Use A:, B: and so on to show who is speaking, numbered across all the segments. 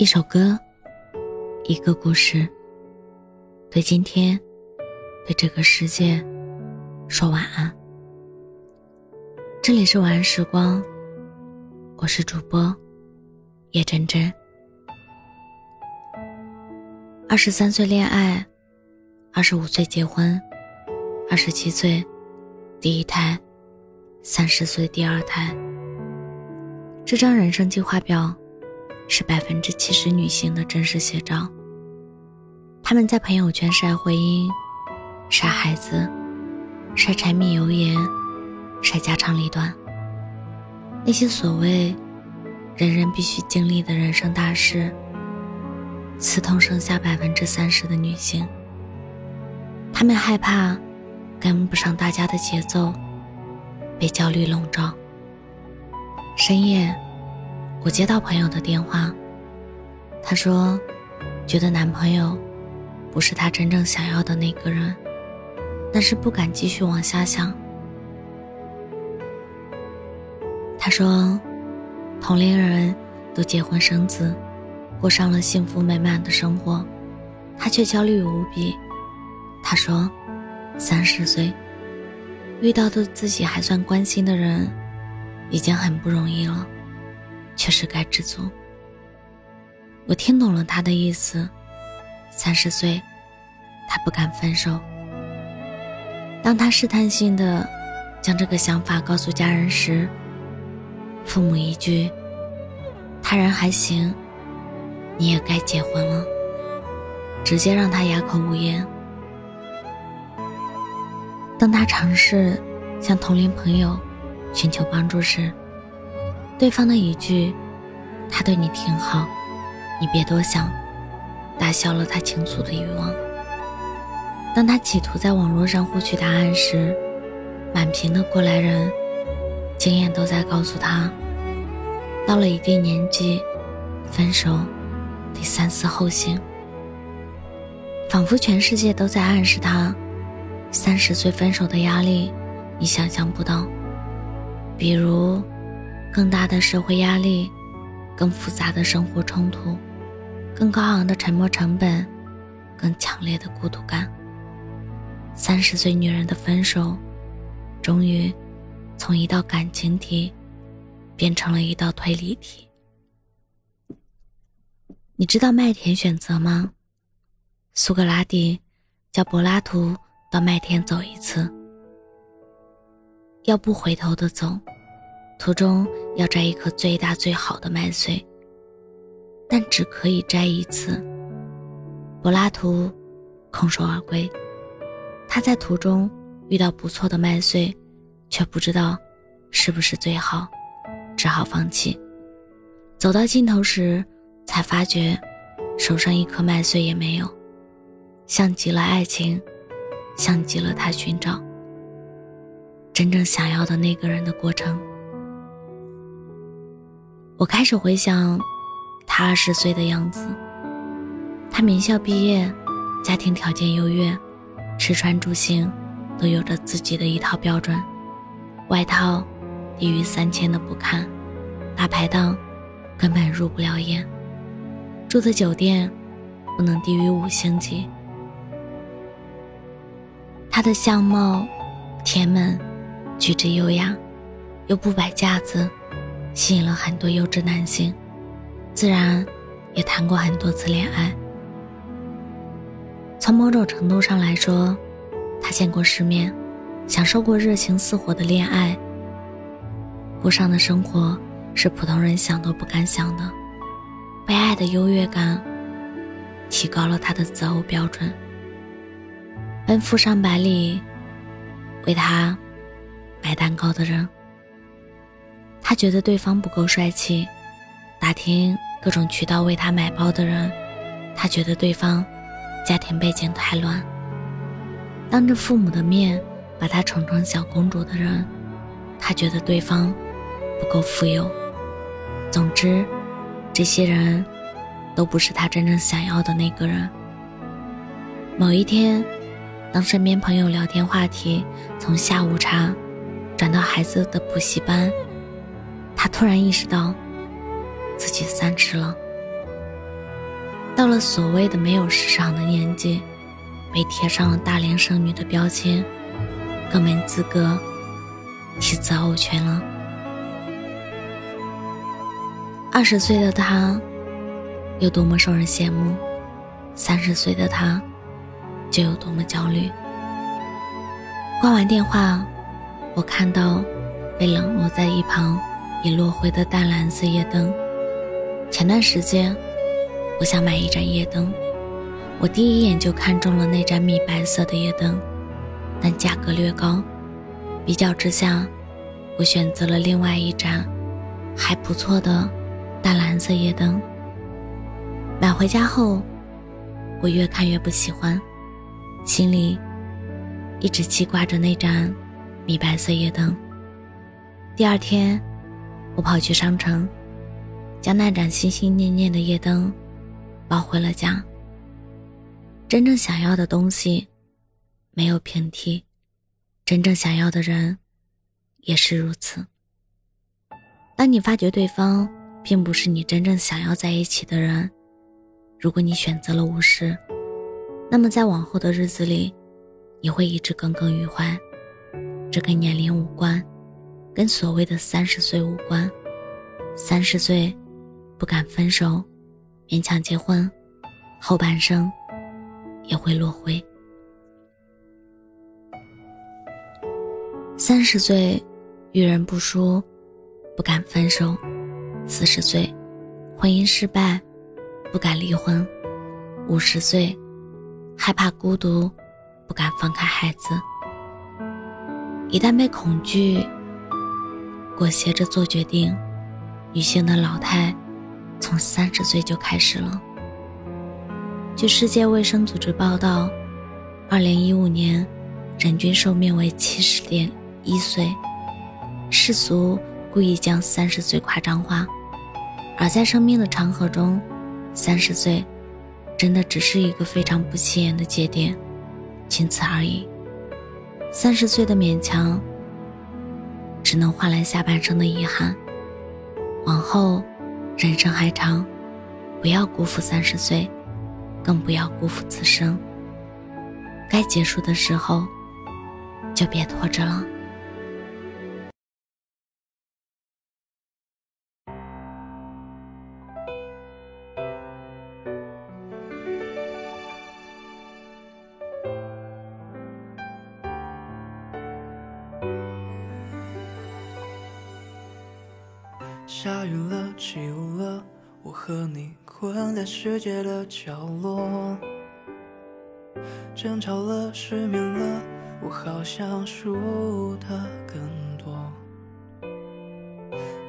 A: 一首歌，一个故事，对今天，对这个世界，说晚安。这里是晚安时光，我是主播叶真真。二十三岁恋爱，二十五岁结婚，二十七岁第一胎，三十岁第二胎。这张人生计划表。是百分之七十女性的真实写照。他们在朋友圈晒婚姻、晒孩子、晒柴米油盐、晒家长里短。那些所谓人人必须经历的人生大事，刺痛剩下百分之三十的女性。她们害怕跟不上大家的节奏，被焦虑笼罩。深夜。我接到朋友的电话，他说，觉得男朋友不是他真正想要的那个人，但是不敢继续往下想。他说，同龄人都结婚生子，过上了幸福美满的生活，他却焦虑无比。他说，三十岁遇到的自己还算关心的人，已经很不容易了。确实该知足。我听懂了他的意思。三十岁，他不敢分手。当他试探性的将这个想法告诉家人时，父母一句“他人还行，你也该结婚了”，直接让他哑口无言。当他尝试向同龄朋友寻求帮助时，对方的一句“他对你挺好，你别多想”，打消了他倾诉的欲望。当他企图在网络上获取答案时，满屏的过来人经验都在告诉他，到了一定年纪，分手得三思后行。仿佛全世界都在暗示他，三十岁分手的压力，你想象不到。比如。更大的社会压力，更复杂的生活冲突，更高昂的沉没成本，更强烈的孤独感。三十岁女人的分手，终于从一道感情题变成了一道推理题。你知道麦田选择吗？苏格拉底叫柏拉图到麦田走一次，要不回头的走。途中要摘一颗最大最好的麦穗，但只可以摘一次。柏拉图空手而归。他在途中遇到不错的麦穗，却不知道是不是最好，只好放弃。走到尽头时，才发觉手上一颗麦穗也没有，像极了爱情，像极了他寻找真正想要的那个人的过程。我开始回想，他二十岁的样子。他名校毕业，家庭条件优越，吃穿住行都有着自己的一套标准。外套低于三千的不看，大排档根本入不了眼。住的酒店不能低于五星级。他的相貌甜美，举止优雅，又不摆架子。吸引了很多优质男性，自然也谈过很多次恋爱。从某种程度上来说，他见过世面，享受过热情似火的恋爱。过上的生活是普通人想都不敢想的，被爱的优越感提高了他的择偶标准。奔赴上百里为他买蛋糕的人。他觉得对方不够帅气，打听各种渠道为他买包的人，他觉得对方家庭背景太乱，当着父母的面把他宠成小公主的人，他觉得对方不够富有。总之，这些人都不是他真正想要的那个人。某一天，当身边朋友聊天话题从下午茶转到孩子的补习班。他突然意识到，自己三十了。到了所谓的没有市场的年纪，被贴上了大龄剩女的标签，更没资格提择偶权了。二十岁的他，有多么受人羡慕，三十岁的他，就有多么焦虑。挂完电话，我看到被冷落在一旁已落灰的淡蓝色夜灯。前段时间，我想买一盏夜灯，我第一眼就看中了那盏米白色的夜灯，但价格略高。比较之下，我选择了另外一盏还不错的淡蓝色夜灯。买回家后，我越看越不喜欢，心里一直记挂着那盏米白色夜灯。第二天，我跑去商城。将那盏心心念念的夜灯抱回了家。真正想要的东西没有平替，真正想要的人也是如此。当你发觉对方并不是你真正想要在一起的人，如果你选择了无视，那么在往后的日子里，你会一直耿耿于怀。这跟年龄无关，跟所谓的三十岁无关。三十岁。不敢分手，勉强结婚，后半生也会落灰。三十岁，遇人不淑，不敢分手；四十岁，婚姻失败，不敢离婚；五十岁，害怕孤独，不敢放开孩子。一旦被恐惧裹挟着做决定，女性的老态。从三十岁就开始了。据世界卫生组织报道，二零一五年人均寿命为七十点一岁。世俗故意将三十岁夸张化，而在生命的长河中，三十岁真的只是一个非常不起眼的节点，仅此而已。三十岁的勉强，只能换来下半生的遗憾。往后。人生还长，不要辜负三十岁，更不要辜负此生。该结束的时候，就别拖着了。
B: 下雨了，起雾了，我和你困在世界的角落。争吵了，失眠了，我好像输的更多。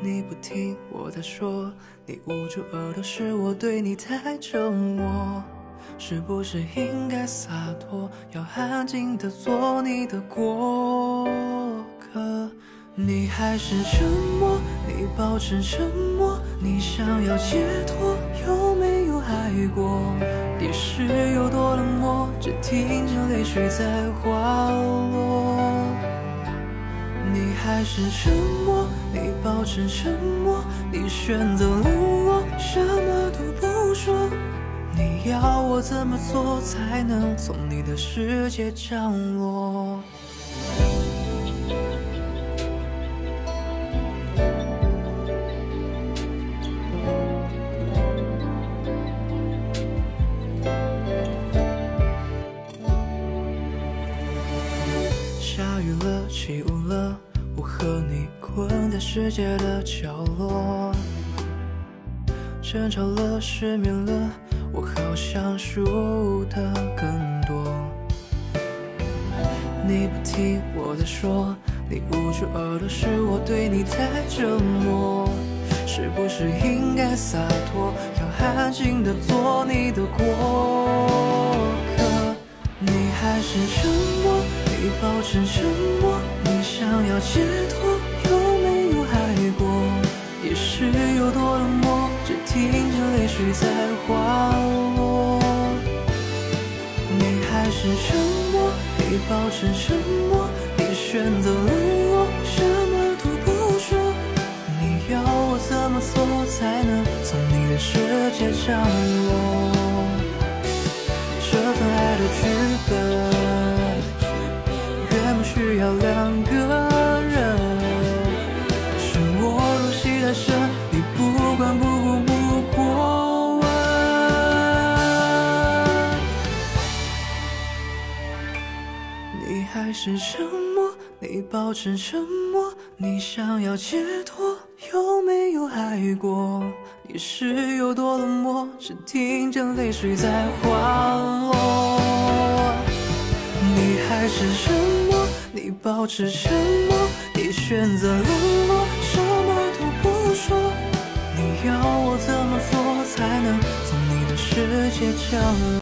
B: 你不听我在说，你捂住耳朵，是我对你太折磨。是不是应该洒脱，要安静的做你的过客？你还是沉默，保持沉默，你想要解脱，有没有爱过？你是有多冷漠，只听见泪水在滑落。你还是沉默，你保持沉默，你选择冷落，什么都不说。你要我怎么做才能从你的世界降落？下雨了起雾了，我和你困在世界的角落。争吵了，失眠了，我好像输的更多。你不听我在说，你捂住耳朵，是我对你太折磨。是不是应该洒脱，要安静的做你的过客？你还是沉默，你保持沉默。你想要解脱，有没有爱过？也是有多冷漠，只听着泪水在滑落。你还是沉默，你保持沉默，你选择冷落，什么都不说。你要我怎么做才能从你的世界降落？沉默你保持沉默，你想要解脱，有没有爱过？你是有多冷漠，只听见泪水在滑落。你还是沉默，你保持沉默，你选择冷漠，什么都不说。你要我怎么做才能从你的世界降落？